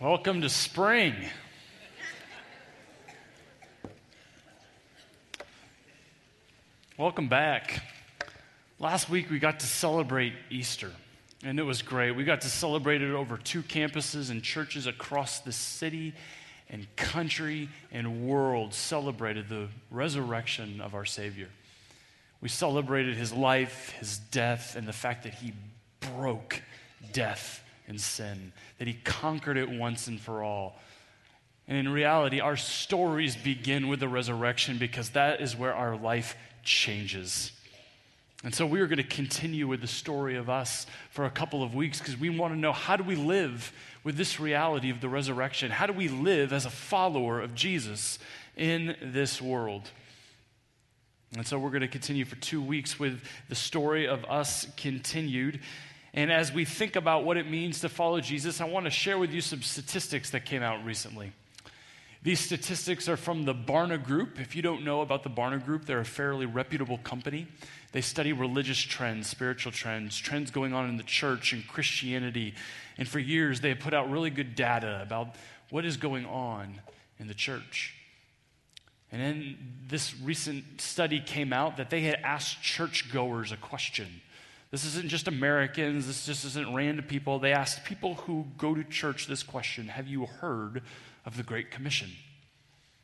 Welcome to spring. Welcome back. Last week we got to celebrate Easter, and it was great. We got to celebrate it over two campuses and churches across the city and country and world celebrated the resurrection of our Savior. We celebrated his life, his death, and the fact that he broke death and sin, that he conquered it once and for all. And in reality, our stories begin with the resurrection because that is where our life changes. And so we are going to continue with the story of us for a couple of weeks because we want to know how do we live with this reality of the resurrection? How do we live as a follower of Jesus in this world? And so we're going to continue for two weeks with the story of us continued. And as we think about what it means to follow Jesus, I want to share with you some statistics that came out recently. These statistics are from the Barna Group. If you don't know about the Barna Group, they're a fairly reputable company. They study religious trends, spiritual trends, trends going on in the church and Christianity. And for years, they have put out really good data about what is going on in the church. And then this recent study came out that they had asked churchgoers a question. This isn't just Americans, this just isn't random people. They asked people who go to church this question Have you heard of the Great Commission?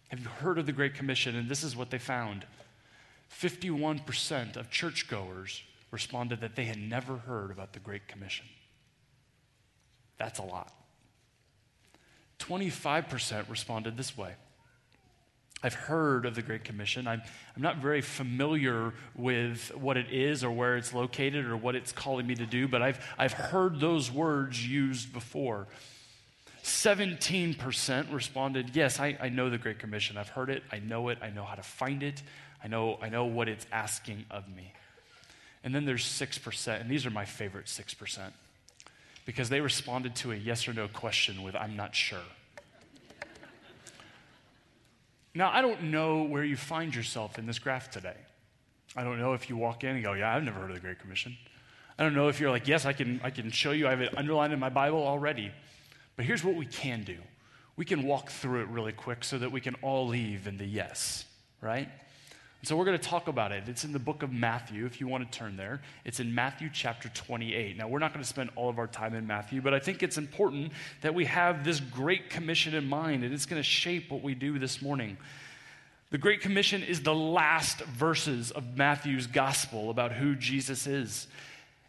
Have you heard of the Great Commission? And this is what they found 51% of churchgoers responded that they had never heard about the Great Commission. That's a lot. 25% responded this way I've heard of the Great Commission. I'm, I'm not very familiar with what it is or where it's located or what it's calling me to do, but I've, I've heard those words used before. 17% responded, Yes, I, I know the Great Commission. I've heard it. I know it. I know how to find it. I know, I know what it's asking of me. And then there's 6%, and these are my favorite 6%, because they responded to a yes or no question with, I'm not sure. Now, I don't know where you find yourself in this graph today. I don't know if you walk in and go, Yeah, I've never heard of the Great Commission. I don't know if you're like, Yes, I can, I can show you, I have it underlined in my Bible already. But here's what we can do we can walk through it really quick so that we can all leave in the yes, right? So we're going to talk about it. It's in the book of Matthew, if you want to turn there. It's in Matthew chapter 28. Now, we're not going to spend all of our time in Matthew, but I think it's important that we have this great commission in mind, and it's going to shape what we do this morning. The Great Commission is the last verses of Matthew's gospel about who Jesus is.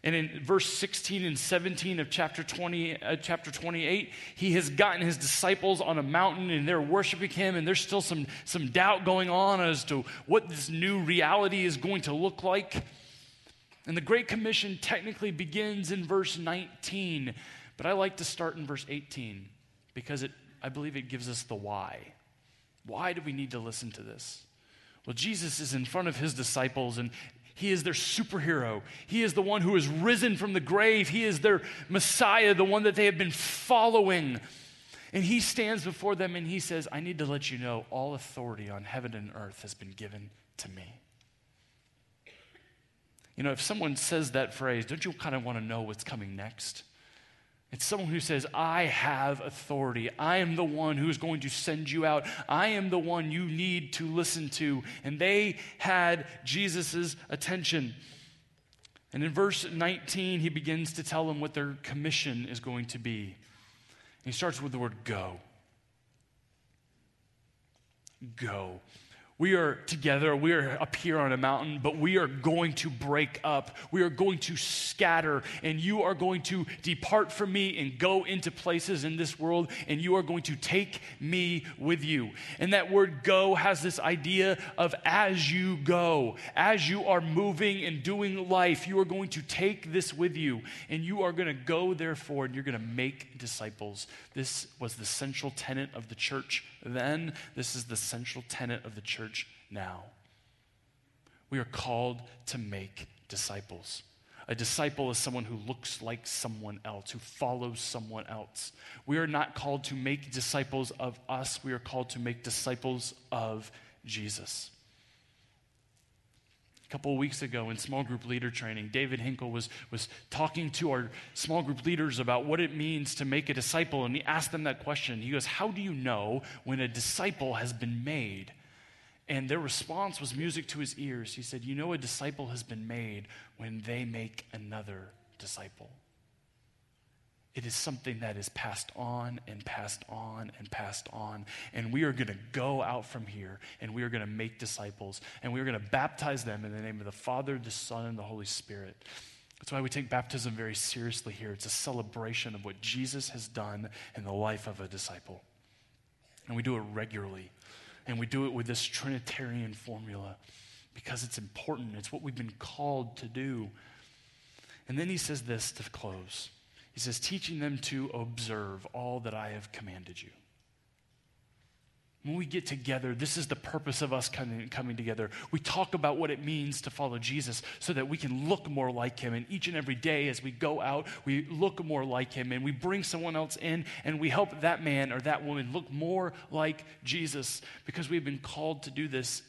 And in verse 16 and 17 of chapter 20, uh, chapter 28, he has gotten his disciples on a mountain and they're worshiping him, and there's still some, some doubt going on as to what this new reality is going to look like. And the Great Commission technically begins in verse 19, but I like to start in verse 18 because it, I believe it gives us the why. Why do we need to listen to this? Well, Jesus is in front of his disciples, and he is their superhero. He is the one who has risen from the grave. He is their Messiah, the one that they have been following. And he stands before them and he says, I need to let you know all authority on heaven and earth has been given to me. You know, if someone says that phrase, don't you kind of want to know what's coming next? It's someone who says, I have authority. I am the one who is going to send you out. I am the one you need to listen to. And they had Jesus' attention. And in verse 19, he begins to tell them what their commission is going to be. he starts with the word go. Go. We are together, we are up here on a mountain, but we are going to break up. We are going to scatter, and you are going to depart from me and go into places in this world, and you are going to take me with you. And that word go has this idea of as you go, as you are moving and doing life, you are going to take this with you, and you are going to go, therefore, and you're going to make disciples. This was the central tenet of the church then. This is the central tenet of the church now. We are called to make disciples. A disciple is someone who looks like someone else, who follows someone else. We are not called to make disciples of us, we are called to make disciples of Jesus. A couple of weeks ago in small group leader training, David Hinkle was, was talking to our small group leaders about what it means to make a disciple, and he asked them that question. He goes, How do you know when a disciple has been made? And their response was music to his ears. He said, You know, a disciple has been made when they make another disciple. It is something that is passed on and passed on and passed on. And we are going to go out from here and we are going to make disciples and we are going to baptize them in the name of the Father, the Son, and the Holy Spirit. That's why we take baptism very seriously here. It's a celebration of what Jesus has done in the life of a disciple. And we do it regularly. And we do it with this Trinitarian formula because it's important. It's what we've been called to do. And then he says this to close. He says, teaching them to observe all that I have commanded you. When we get together, this is the purpose of us coming, coming together. We talk about what it means to follow Jesus so that we can look more like him. And each and every day as we go out, we look more like him and we bring someone else in and we help that man or that woman look more like Jesus because we've been called to do this.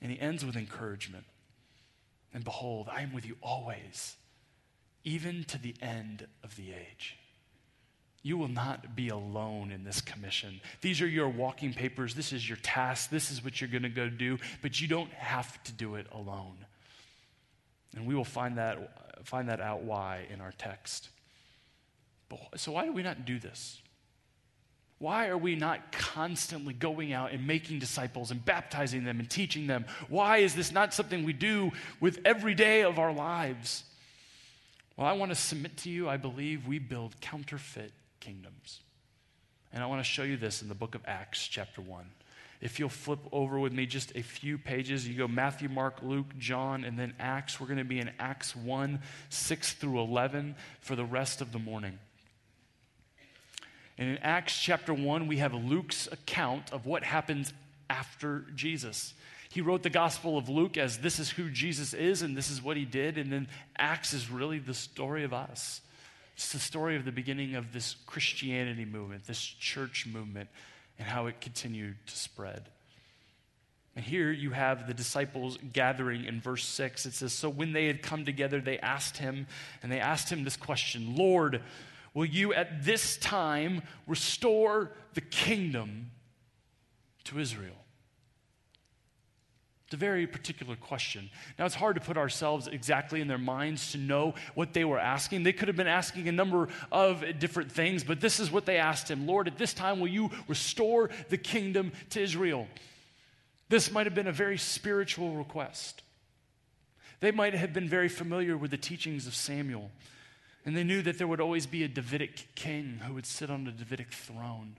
And he ends with encouragement. And behold, I am with you always even to the end of the age. You will not be alone in this commission. These are your walking papers. This is your task. This is what you're going to go do, but you don't have to do it alone. And we will find that, find that out why in our text. But, so, why do we not do this? Why are we not constantly going out and making disciples and baptizing them and teaching them? Why is this not something we do with every day of our lives? Well, I want to submit to you, I believe we build counterfeit kingdoms. And I want to show you this in the book of Acts, chapter 1. If you'll flip over with me just a few pages, you go Matthew, Mark, Luke, John, and then Acts. We're going to be in Acts 1, 6 through 11 for the rest of the morning. And in Acts chapter 1, we have Luke's account of what happens after Jesus. He wrote the Gospel of Luke as this is who Jesus is and this is what he did. And then Acts is really the story of us. It's the story of the beginning of this Christianity movement, this church movement, and how it continued to spread. And here you have the disciples gathering in verse 6. It says, So when they had come together, they asked him, and they asked him this question Lord, will you at this time restore the kingdom to Israel? It's a very particular question. Now, it's hard to put ourselves exactly in their minds to know what they were asking. They could have been asking a number of different things, but this is what they asked him Lord, at this time, will you restore the kingdom to Israel? This might have been a very spiritual request. They might have been very familiar with the teachings of Samuel, and they knew that there would always be a Davidic king who would sit on a Davidic throne.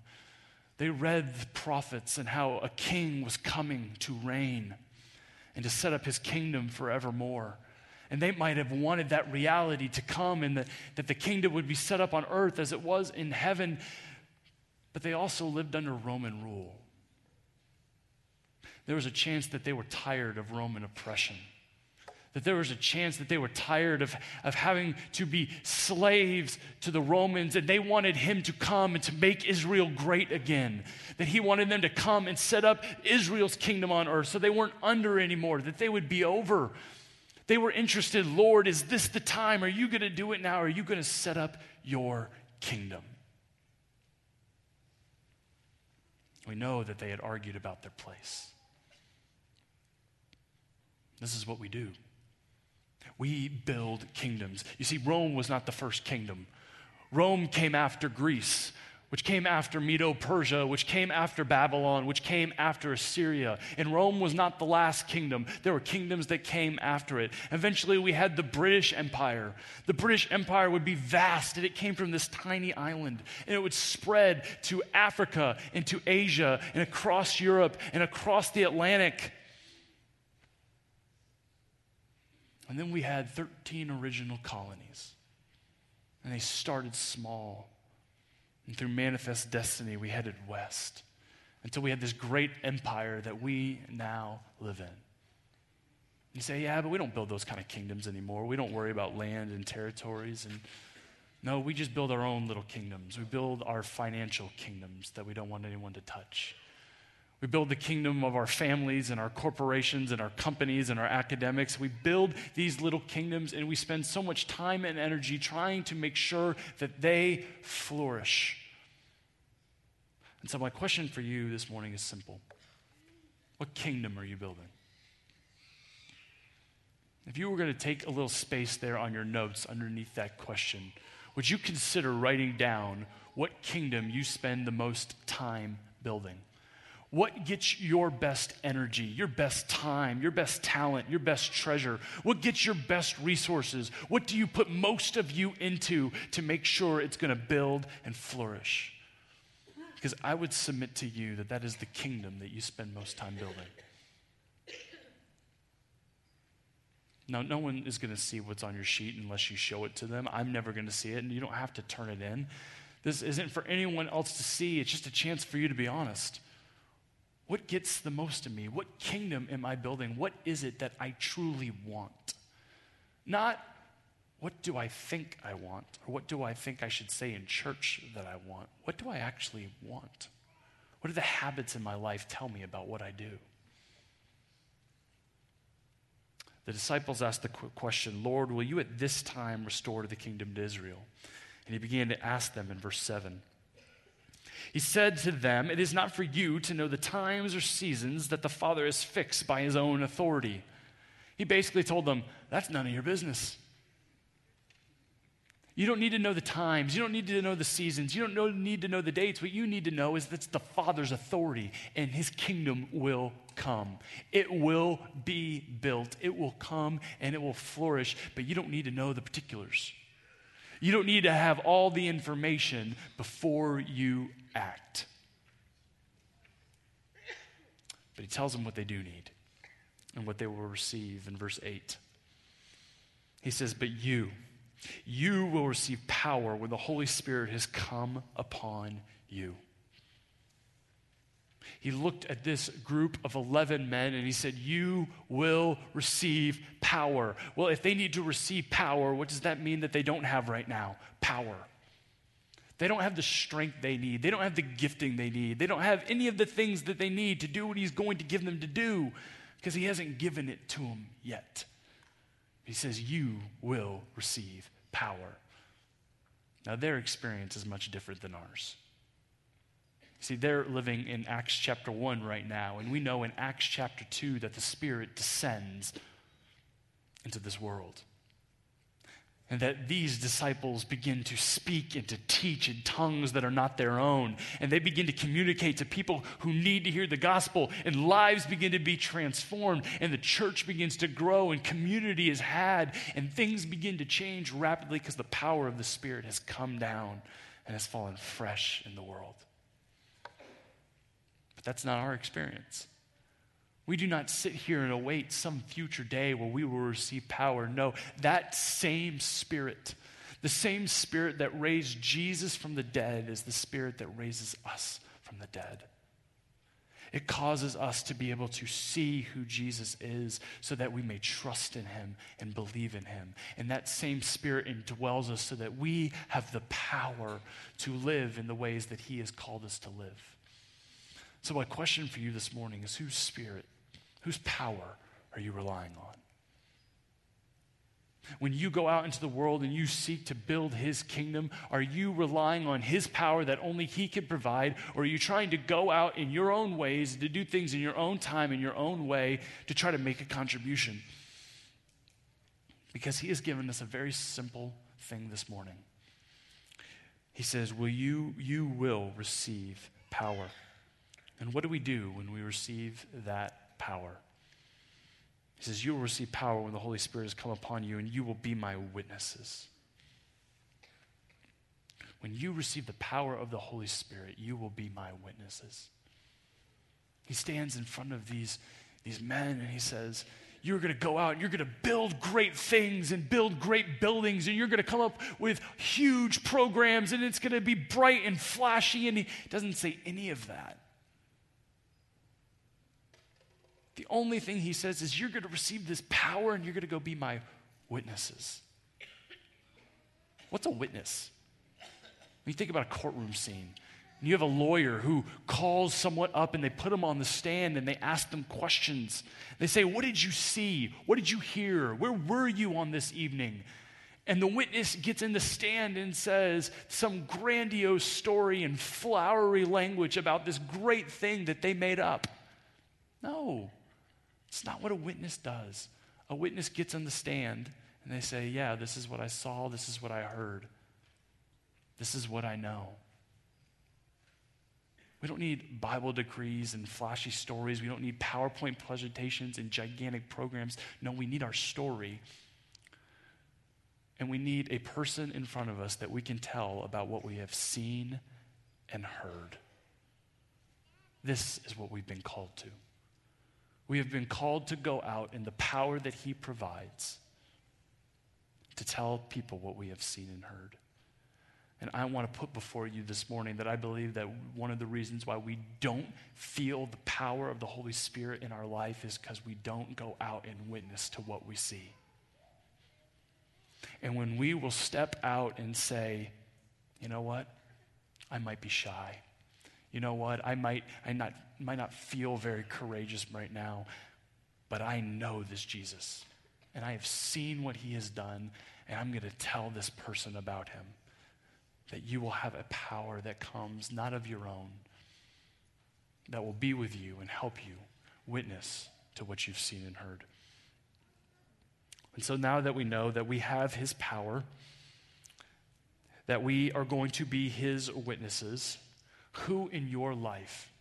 They read the prophets and how a king was coming to reign and to set up his kingdom forevermore. And they might have wanted that reality to come and that, that the kingdom would be set up on earth as it was in heaven. But they also lived under Roman rule. There was a chance that they were tired of Roman oppression that there was a chance that they were tired of, of having to be slaves to the Romans, and they wanted him to come and to make Israel great again. That he wanted them to come and set up Israel's kingdom on earth so they weren't under anymore, that they would be over. They were interested, Lord, is this the time? Are you going to do it now? Are you going to set up your kingdom? We know that they had argued about their place. This is what we do. We build kingdoms. You see, Rome was not the first kingdom. Rome came after Greece, which came after Medo Persia, which came after Babylon, which came after Assyria. And Rome was not the last kingdom. There were kingdoms that came after it. Eventually, we had the British Empire. The British Empire would be vast, and it came from this tiny island. And it would spread to Africa and to Asia and across Europe and across the Atlantic. And then we had 13 original colonies. And they started small. And through manifest destiny, we headed west until we had this great empire that we now live in. You say, yeah, but we don't build those kind of kingdoms anymore. We don't worry about land and territories. And no, we just build our own little kingdoms. We build our financial kingdoms that we don't want anyone to touch. We build the kingdom of our families and our corporations and our companies and our academics. We build these little kingdoms and we spend so much time and energy trying to make sure that they flourish. And so, my question for you this morning is simple What kingdom are you building? If you were going to take a little space there on your notes underneath that question, would you consider writing down what kingdom you spend the most time building? What gets your best energy, your best time, your best talent, your best treasure? What gets your best resources? What do you put most of you into to make sure it's going to build and flourish? Because I would submit to you that that is the kingdom that you spend most time building. Now, no one is going to see what's on your sheet unless you show it to them. I'm never going to see it, and you don't have to turn it in. This isn't for anyone else to see, it's just a chance for you to be honest. What gets the most of me? What kingdom am I building? What is it that I truly want? Not what do I think I want, or what do I think I should say in church that I want? What do I actually want? What do the habits in my life tell me about what I do? The disciples asked the question, Lord, will you at this time restore the kingdom to Israel? And he began to ask them in verse 7. He said to them, It is not for you to know the times or seasons that the Father has fixed by his own authority. He basically told them, That's none of your business. You don't need to know the times. You don't need to know the seasons. You don't know, need to know the dates. What you need to know is that's the Father's authority, and His kingdom will come. It will be built. It will come and it will flourish, but you don't need to know the particulars. You don't need to have all the information before you act. But he tells them what they do need and what they will receive in verse 8. He says, But you, you will receive power when the Holy Spirit has come upon you he looked at this group of 11 men and he said, You will receive power. Well, if they need to receive power, what does that mean that they don't have right now? Power. They don't have the strength they need. They don't have the gifting they need. They don't have any of the things that they need to do what he's going to give them to do because he hasn't given it to them yet. He says, You will receive power. Now, their experience is much different than ours. See, they're living in Acts chapter 1 right now, and we know in Acts chapter 2 that the Spirit descends into this world. And that these disciples begin to speak and to teach in tongues that are not their own. And they begin to communicate to people who need to hear the gospel, and lives begin to be transformed, and the church begins to grow, and community is had, and things begin to change rapidly because the power of the Spirit has come down and has fallen fresh in the world. But that's not our experience. We do not sit here and await some future day where we will receive power. No, that same Spirit, the same Spirit that raised Jesus from the dead, is the Spirit that raises us from the dead. It causes us to be able to see who Jesus is so that we may trust in him and believe in him. And that same spirit indwells us so that we have the power to live in the ways that he has called us to live. So, my question for you this morning is whose spirit, whose power are you relying on? When you go out into the world and you seek to build his kingdom, are you relying on his power that only he can provide? Or are you trying to go out in your own ways, to do things in your own time, in your own way, to try to make a contribution? Because he has given us a very simple thing this morning. He says, Will you, you will receive power. And what do we do when we receive that power? He says, You will receive power when the Holy Spirit has come upon you, and you will be my witnesses. When you receive the power of the Holy Spirit, you will be my witnesses. He stands in front of these, these men and he says, You're going to go out and you're going to build great things and build great buildings, and you're going to come up with huge programs, and it's going to be bright and flashy. And he doesn't say any of that. The only thing he says is, You're going to receive this power and you're going to go be my witnesses. What's a witness? When you think about a courtroom scene, And you have a lawyer who calls someone up and they put them on the stand and they ask them questions. They say, What did you see? What did you hear? Where were you on this evening? And the witness gets in the stand and says some grandiose story in flowery language about this great thing that they made up. No, it's not what a witness does. A witness gets on the stand and they say, Yeah, this is what I saw, this is what I heard, this is what I know. We don't need Bible decrees and flashy stories. We don't need PowerPoint presentations and gigantic programs. No, we need our story. And we need a person in front of us that we can tell about what we have seen and heard. This is what we've been called to. We have been called to go out in the power that He provides to tell people what we have seen and heard. And I want to put before you this morning that I believe that one of the reasons why we don't feel the power of the Holy Spirit in our life is because we don't go out and witness to what we see. And when we will step out and say, you know what? I might be shy. You know what? I might, I not, might not feel very courageous right now, but I know this Jesus. And I have seen what he has done, and I'm going to tell this person about him that you will have a power that comes not of your own, that will be with you and help you witness to what you've seen and heard. And so now that we know that we have his power, that we are going to be his witnesses, who in your life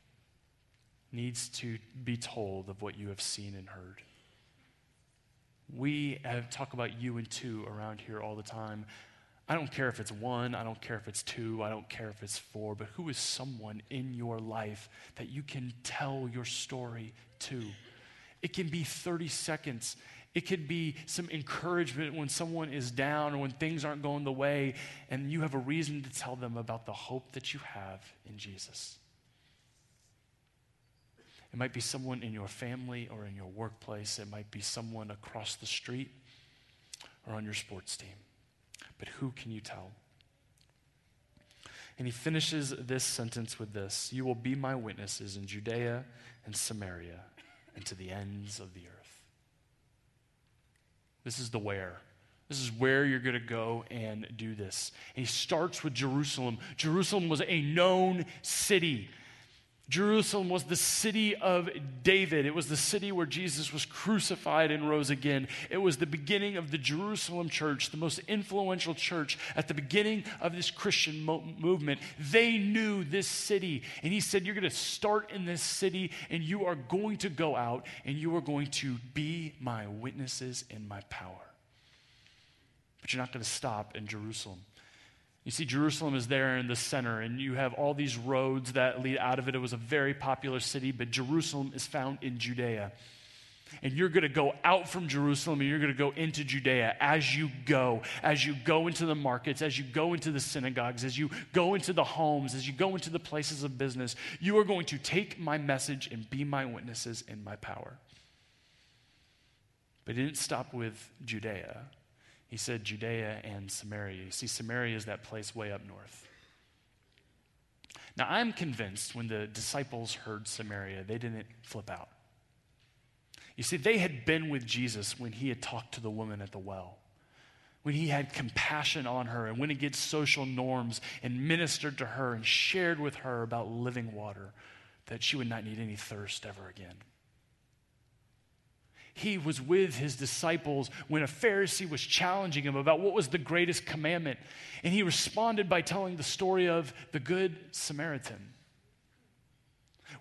needs to be told of what you have seen and heard? We have talk about you and two around here all the time. I don't care if it's one, I don't care if it's two, I don't care if it's four, but who is someone in your life that you can tell your story to? It can be 30 seconds. It could be some encouragement when someone is down or when things aren't going the way, and you have a reason to tell them about the hope that you have in Jesus. It might be someone in your family or in your workplace, it might be someone across the street or on your sports team. But who can you tell? And he finishes this sentence with this You will be my witnesses in Judea and Samaria and to the ends of the earth. This is the where. This is where you're going to go and do this. And he starts with Jerusalem. Jerusalem was a known city. Jerusalem was the city of David. It was the city where Jesus was crucified and rose again. It was the beginning of the Jerusalem church, the most influential church at the beginning of this Christian mo- movement. They knew this city. And he said, You're going to start in this city and you are going to go out and you are going to be my witnesses in my power. But you're not going to stop in Jerusalem. You see, Jerusalem is there in the center, and you have all these roads that lead out of it. It was a very popular city, but Jerusalem is found in Judea. And you're going to go out from Jerusalem and you're going to go into Judea as you go, as you go into the markets, as you go into the synagogues, as you go into the homes, as you go into the places of business. You are going to take my message and be my witnesses in my power. But it didn't stop with Judea. He said Judea and Samaria. You see, Samaria is that place way up north. Now, I'm convinced when the disciples heard Samaria, they didn't flip out. You see, they had been with Jesus when he had talked to the woman at the well, when he had compassion on her and went against social norms and ministered to her and shared with her about living water, that she would not need any thirst ever again he was with his disciples when a Pharisee was challenging him about what was the greatest commandment. And he responded by telling the story of the Good Samaritan.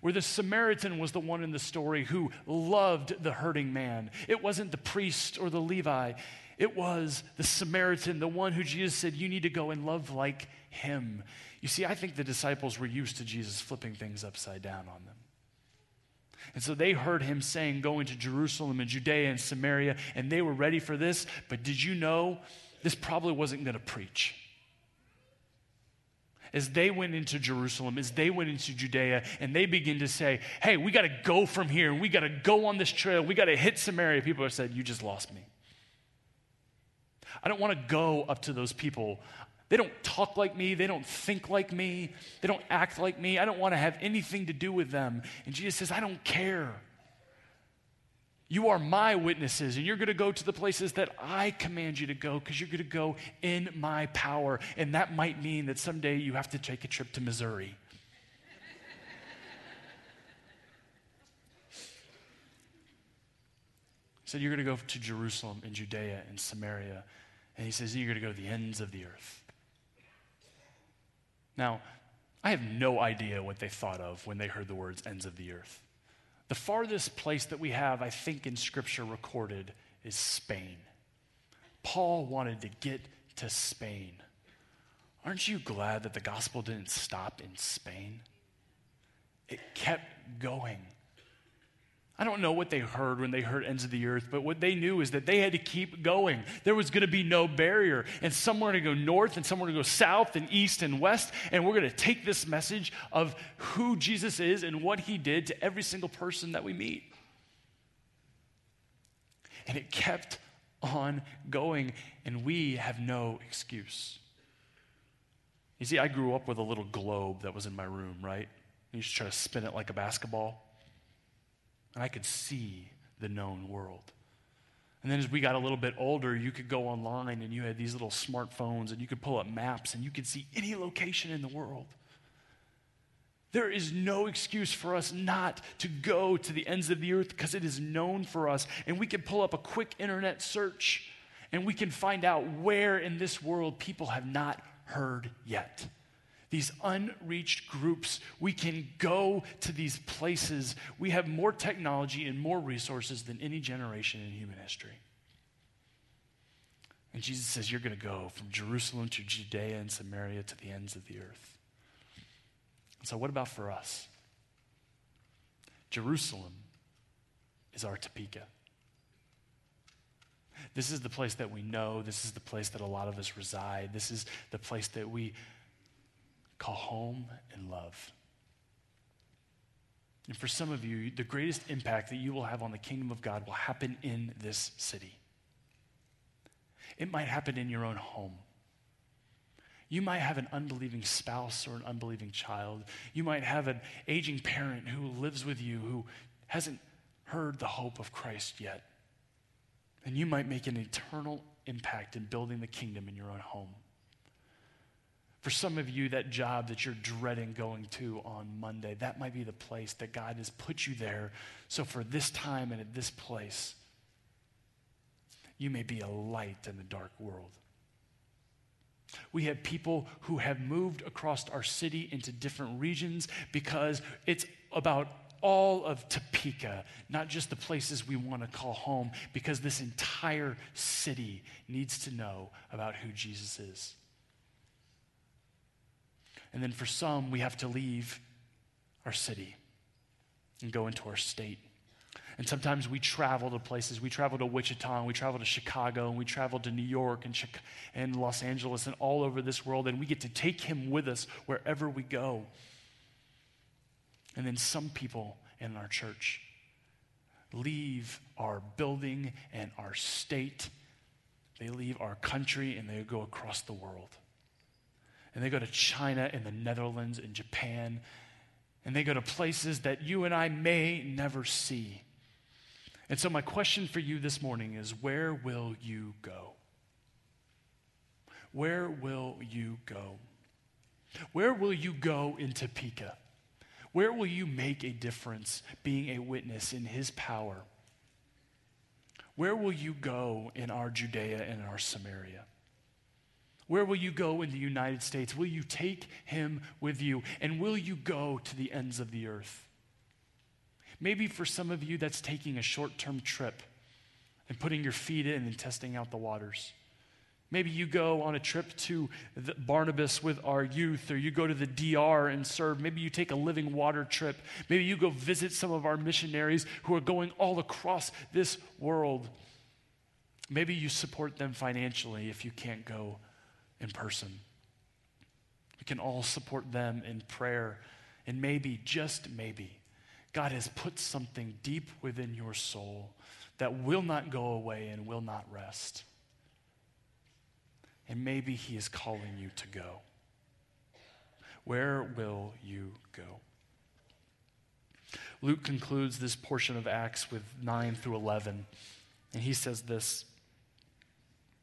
Where the Samaritan was the one in the story who loved the hurting man. It wasn't the priest or the Levi, it was the Samaritan, the one who Jesus said, You need to go and love like him. You see, I think the disciples were used to Jesus flipping things upside down on them. And so they heard him saying, going to Jerusalem and Judea and Samaria, and they were ready for this. But did you know this probably wasn't going to preach? As they went into Jerusalem, as they went into Judea, and they begin to say, Hey, we got to go from here, and we got to go on this trail, we got to hit Samaria. People have said, You just lost me. I don't want to go up to those people They don't talk like me. They don't think like me. They don't act like me. I don't want to have anything to do with them. And Jesus says, I don't care. You are my witnesses, and you're going to go to the places that I command you to go because you're going to go in my power. And that might mean that someday you have to take a trip to Missouri. So you're going to go to Jerusalem and Judea and Samaria. And he says, You're going to go to the ends of the earth. Now, I have no idea what they thought of when they heard the words ends of the earth. The farthest place that we have, I think, in Scripture recorded is Spain. Paul wanted to get to Spain. Aren't you glad that the gospel didn't stop in Spain? It kept going. I don't know what they heard when they heard ends of the earth, but what they knew is that they had to keep going. There was going to be no barrier, and somewhere to go north, and somewhere to go south, and east, and west. And we're going to take this message of who Jesus is and what he did to every single person that we meet. And it kept on going, and we have no excuse. You see, I grew up with a little globe that was in my room, right? You to try to spin it like a basketball. And I could see the known world. And then as we got a little bit older, you could go online and you had these little smartphones and you could pull up maps and you could see any location in the world. There is no excuse for us not to go to the ends of the earth because it is known for us. And we can pull up a quick internet search and we can find out where in this world people have not heard yet these unreached groups. We can go to these places. We have more technology and more resources than any generation in human history. And Jesus says, You're going to go from Jerusalem to Judea and Samaria to the ends of the earth. And so, what about for us? Jerusalem is our Topeka. This is the place that we know. This is the place that a lot of us reside. This is the place that we call home and love. And for some of you, the greatest impact that you will have on the kingdom of God will happen in this city. It might happen in your own home. You might have an unbelieving spouse or an unbelieving child. You might have an aging parent who lives with you who hasn't heard the hope of Christ yet. And you might make an eternal impact in building the kingdom in your own home. For some of you, that job that you're dreading going to on Monday, that might be the place that God has put you there. So for this time and at this place, you may be a light in the dark world. We have people who have moved across our city into different regions because it's about all of Topeka, not just the places we want to call home, because this entire city needs to know about who Jesus is. And then for some, we have to leave our city and go into our state. And sometimes we travel to places. We travel to Wichita, and we travel to Chicago, and we travel to New York and, and Los Angeles and all over this world, and we get to take him with us wherever we go. And then some people in our church leave our building and our state, they leave our country, and they go across the world and they go to China and the Netherlands and Japan, and they go to places that you and I may never see. And so, my question for you this morning is where will you go? Where will you go? Where will you go in Topeka? Where will you make a difference being a witness in his power? Where will you go in our Judea and our Samaria? Where will you go in the United States? Will you take him with you? And will you go to the ends of the earth? Maybe for some of you, that's taking a short term trip and putting your feet in and testing out the waters. Maybe you go on a trip to Barnabas with our youth, or you go to the DR and serve. Maybe you take a living water trip. Maybe you go visit some of our missionaries who are going all across this world. Maybe you support them financially if you can't go in person. We can all support them in prayer. And maybe, just maybe, God has put something deep within your soul that will not go away and will not rest. And maybe He is calling you to go. Where will you go? Luke concludes this portion of Acts with 9 through 11, and he says this.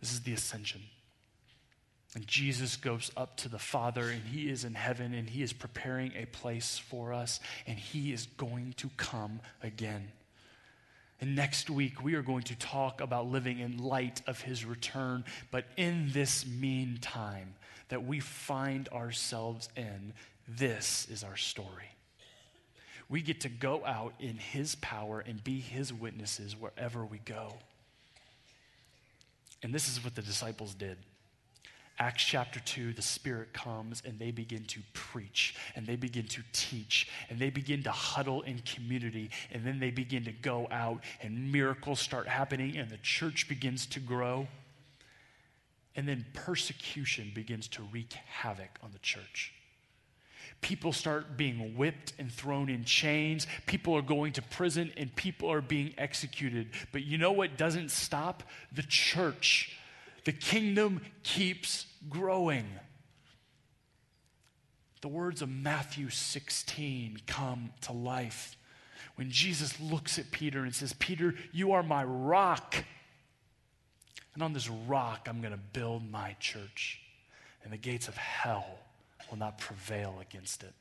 This is the ascension. And Jesus goes up to the Father, and He is in heaven, and He is preparing a place for us, and He is going to come again. And next week, we are going to talk about living in light of His return. But in this meantime that we find ourselves in, this is our story. We get to go out in His power and be His witnesses wherever we go. And this is what the disciples did. Acts chapter 2, the Spirit comes and they begin to preach and they begin to teach and they begin to huddle in community and then they begin to go out and miracles start happening and the church begins to grow. And then persecution begins to wreak havoc on the church. People start being whipped and thrown in chains. People are going to prison and people are being executed. But you know what doesn't stop? The church the kingdom keeps growing. The words of Matthew 16 come to life when Jesus looks at Peter and says, Peter, you are my rock. And on this rock, I'm going to build my church, and the gates of hell will not prevail against it.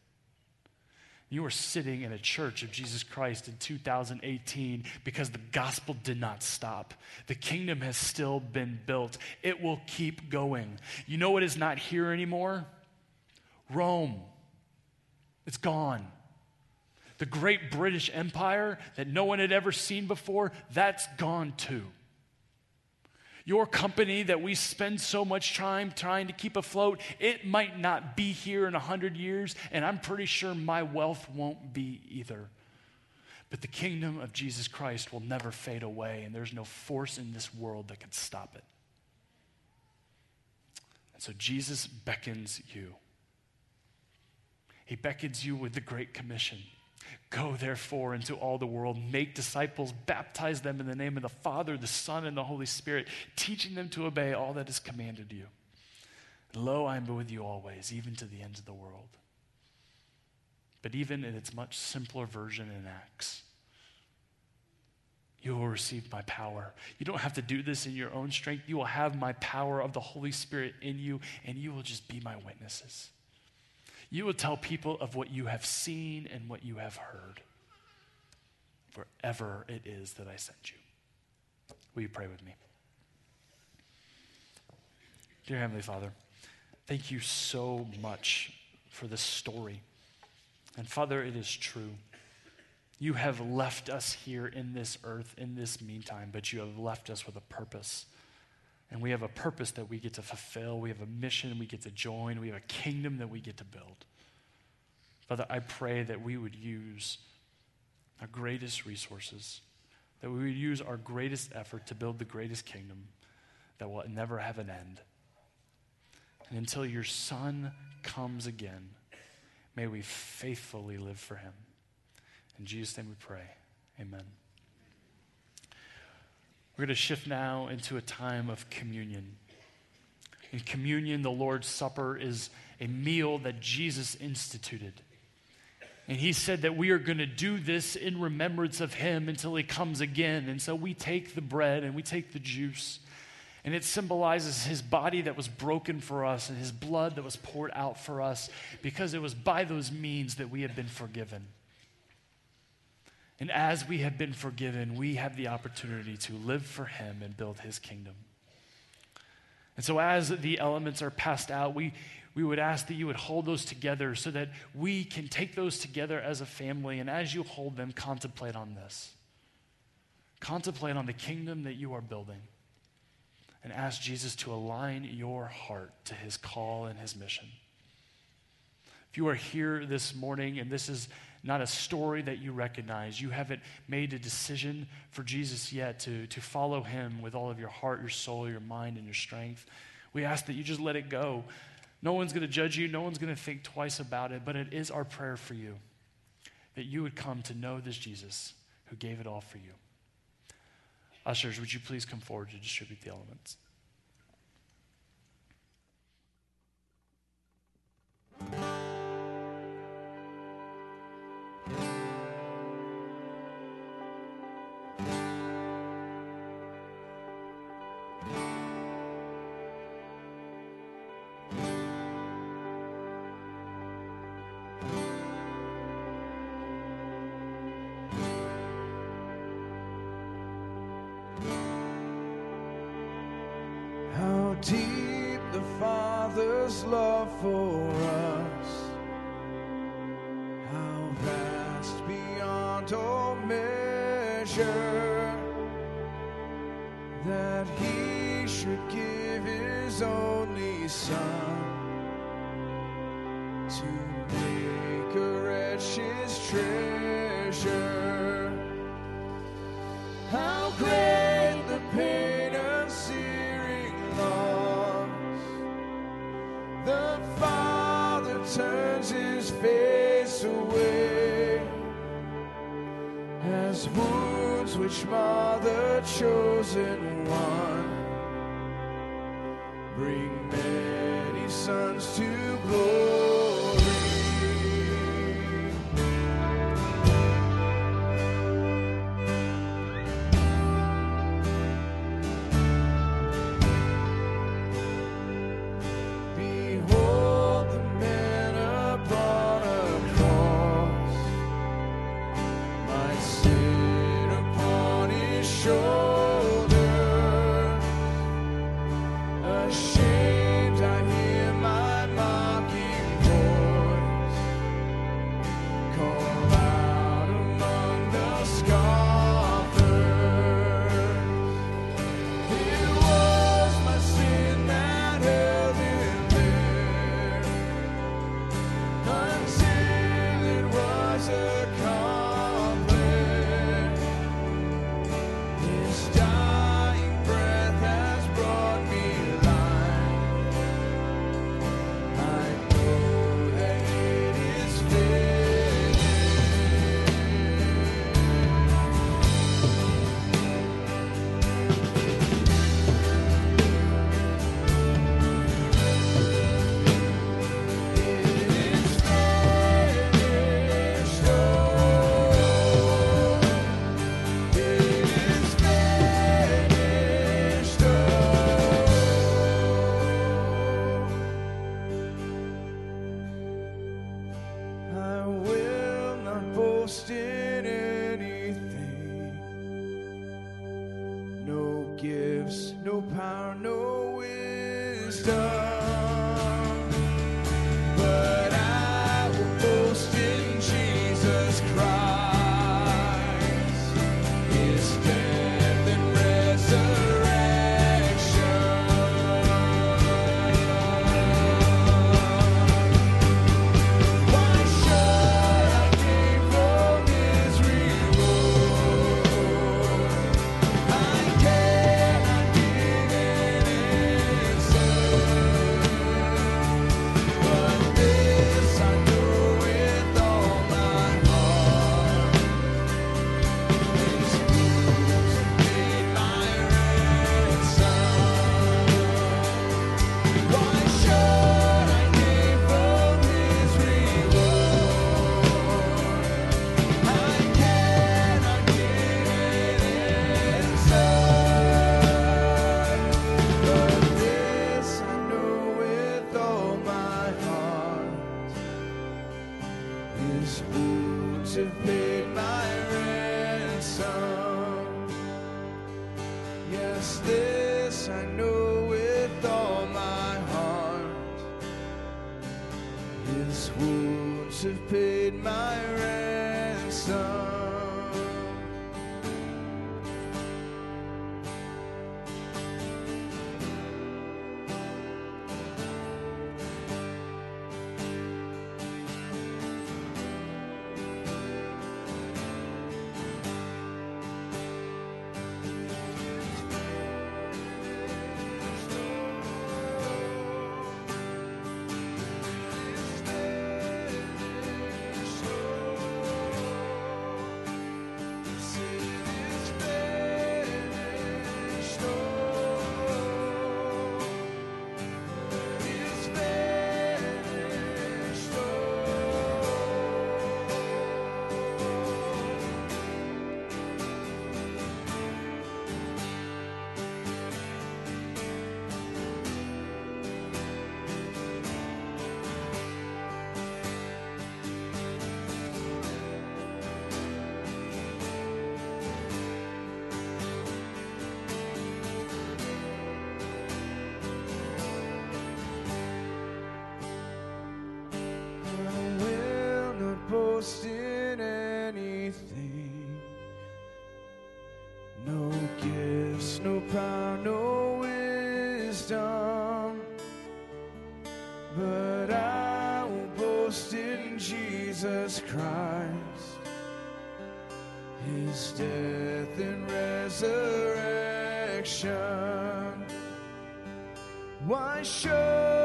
You are sitting in a church of Jesus Christ in 2018 because the gospel did not stop. The kingdom has still been built. It will keep going. You know what is not here anymore? Rome. It's gone. The great British Empire that no one had ever seen before, that's gone too. Your company that we spend so much time trying to keep afloat, it might not be here in a hundred years, and I'm pretty sure my wealth won't be either. But the kingdom of Jesus Christ will never fade away, and there's no force in this world that can stop it. And so Jesus beckons you. He beckons you with the Great Commission. Go therefore into all the world, make disciples, baptize them in the name of the Father, the Son, and the Holy Spirit, teaching them to obey all that is commanded you. And lo, I am with you always, even to the ends of the world. But even in its much simpler version in Acts, you will receive my power. You don't have to do this in your own strength. You will have my power of the Holy Spirit in you, and you will just be my witnesses. You will tell people of what you have seen and what you have heard, wherever it is that I sent you. Will you pray with me? Dear Heavenly Father, thank you so much for this story. And Father, it is true. You have left us here in this earth in this meantime, but you have left us with a purpose. And we have a purpose that we get to fulfill. We have a mission we get to join. We have a kingdom that we get to build. Father, I pray that we would use our greatest resources, that we would use our greatest effort to build the greatest kingdom that will never have an end. And until your Son comes again, may we faithfully live for him. In Jesus' name we pray. Amen. We're going to shift now into a time of communion. In communion, the Lord's Supper is a meal that Jesus instituted. And he said that we are going to do this in remembrance of him until he comes again. And so we take the bread and we take the juice. And it symbolizes his body that was broken for us and his blood that was poured out for us because it was by those means that we have been forgiven. And as we have been forgiven, we have the opportunity to live for Him and build His kingdom. And so, as the elements are passed out, we, we would ask that you would hold those together so that we can take those together as a family. And as you hold them, contemplate on this. Contemplate on the kingdom that you are building and ask Jesus to align your heart to his call and his mission. If you are here this morning and this is not a story that you recognize, you haven't made a decision for Jesus yet to, to follow him with all of your heart, your soul, your mind, and your strength, we ask that you just let it go. No one's going to judge you, no one's going to think twice about it, but it is our prayer for you that you would come to know this Jesus who gave it all for you. Ushers, would you please come forward to distribute the elements? How great the pain of searing loss. The Father turns his face away as wounds which mar the chosen one Jesus Christ, his death and resurrection. Why should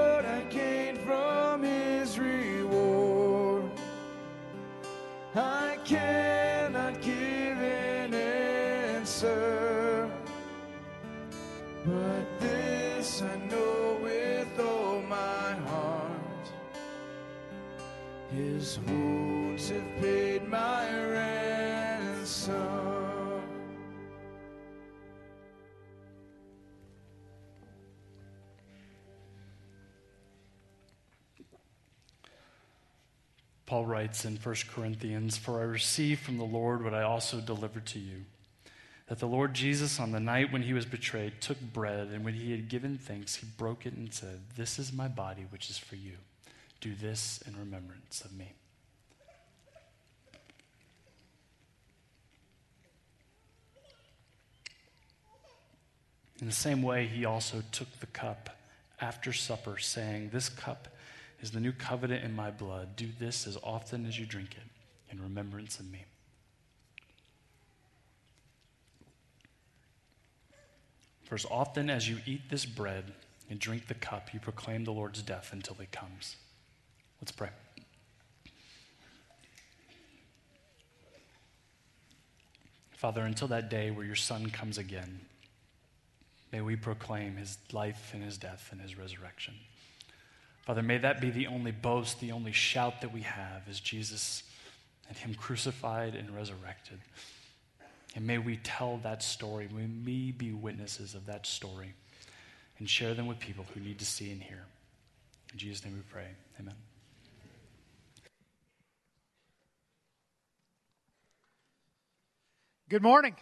writes in 1 Corinthians, For I received from the Lord what I also delivered to you. That the Lord Jesus, on the night when he was betrayed, took bread, and when he had given thanks, he broke it and said, This is my body, which is for you. Do this in remembrance of me. In the same way, he also took the cup after supper, saying, This cup is the new covenant in my blood. Do this as often as you drink it in remembrance of me. For as often as you eat this bread and drink the cup, you proclaim the Lord's death until he comes. Let's pray. Father, until that day where your Son comes again, may we proclaim his life and his death and his resurrection. Father, may that be the only boast, the only shout that we have is Jesus and him crucified and resurrected. And may we tell that story. May we be witnesses of that story and share them with people who need to see and hear. In Jesus' name we pray. Amen. Good morning.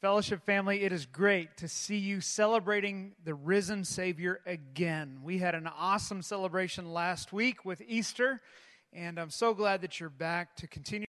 Fellowship family, it is great to see you celebrating the risen Savior again. We had an awesome celebration last week with Easter, and I'm so glad that you're back to continue.